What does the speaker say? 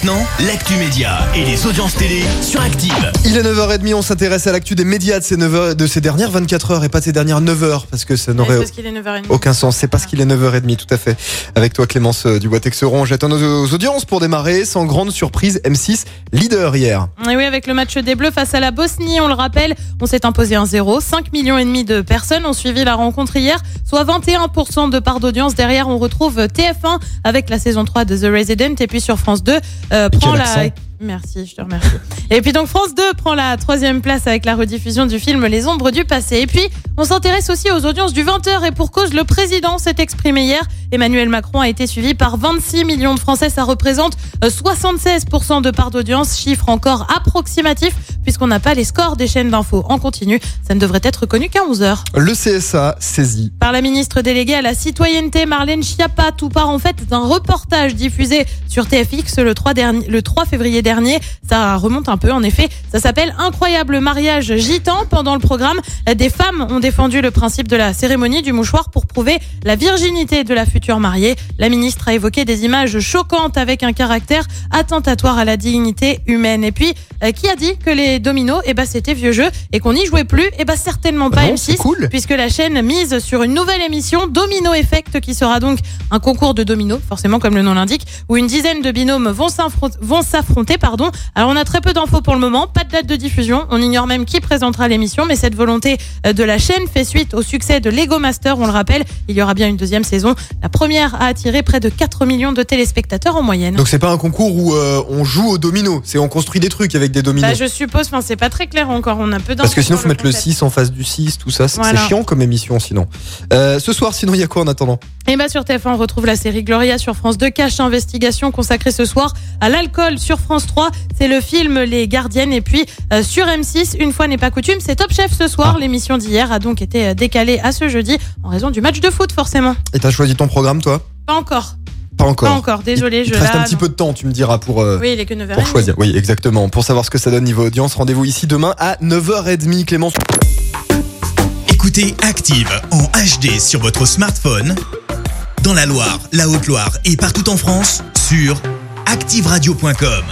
Maintenant, l'actu média et les audiences télé sur Active. Il est 9h30, on s'intéresse à l'actu des médias de ces, 9 heures- de ces dernières 24 heures et pas de ces dernières 9 heures parce que ça n'aurait c'est parce qu'il est 9h30. aucun sens. C'est parce qu'il est 9h30, tout à fait. Avec toi Clémence euh, Dubois-Texeron, j'attends nos aux audiences pour démarrer. Sans grande surprise, M6, leader hier. Et oui, avec le match des Bleus face à la Bosnie, on le rappelle, on s'est imposé un 0. 5 millions et demi de personnes ont suivi la rencontre hier, soit 21% de part d'audience. Derrière, on retrouve TF1 avec la saison 3 de The Resident. Et puis sur France 2, euh, prend la... accent Merci, je te remercie. Et puis donc France 2 prend la troisième place avec la rediffusion du film Les Ombres du passé. Et puis on s'intéresse aussi aux audiences du 20h et pour cause, le président s'est exprimé hier. Emmanuel Macron a été suivi par 26 millions de Français. Ça représente euh, 76% de part d'audience, chiffre encore approximatif puisqu'on n'a pas les scores des chaînes d'infos en continu. Ça ne devrait être connu qu'à 11h. Le CSA saisi. Par la ministre déléguée à la citoyenneté, Marlène Schiappa, tout part en fait d'un reportage diffusé sur TFX le 3, dernier, le 3 février dernier. Ça remonte un peu, en effet. Ça s'appelle Incroyable mariage gitan. Pendant le programme, des femmes ont défendu le principe de la cérémonie du mouchoir pour prouver la virginité de la future mariée. La ministre a évoqué des images choquantes avec un caractère attentatoire à la dignité humaine. Et puis, euh, qui a dit que les dominos, eh ben, c'était vieux jeu et qu'on n'y jouait plus? Eh ben, certainement pas Non, M6 c'est cool. puisque la chaîne mise sur une nouvelle émission, Domino Effect, qui sera donc un concours de dominos, forcément comme le nom l'indique, où une dizaine de binômes vont s'affronter. Pardon. Alors on a très peu d'infos pour le moment, pas de date de diffusion, on ignore même qui présentera l'émission, mais cette volonté euh, de la chaîne fait suite au succès de Lego Master, on le rappelle, il y aura bien une deuxième saison. La première a attiré près de 4 millions de téléspectateurs en moyenne. Donc c'est pas un concours où euh, on joue au domino, c'est on construit des trucs avec des dominos. Bah, je suppose, enfin c'est pas très clair encore, on a peu. Parce que sinon, faut mettre le concept. 6 en face du 6, tout ça. C'est Voilà. chiant comme émission sinon. Euh, ce soir, sinon, il y a quoi en attendant? Et bah sur TF1, on retrouve la série Gloria sur France 2, Cache Investigation consacrée ce soir à l'alcool sur France 3. C'est le film Les Gardiennes. Et puis euh, sur M6, une fois n'est pas coutume, c'est Top Chef ce soir. Ah. L'émission d'hier a donc été euh, décalée à ce jeudi en raison du match de foot forcément. Et t'as choisi ton programme, toi? Pas encore, Pas encore. pas encore, désolé, Il je te reste là, un petit non. peu de temps, tu me diras, pour, euh, Oui, il est que 9h. pour choisir. Oui, exactement. Pour savoir ce que ça donne niveau audience, rendez-vous ici demain à 9h30, Clémence. Écoutez Active en HD sur votre smartphone, dans la Loire, la Haute-Loire et partout en France, sur activeradio.com.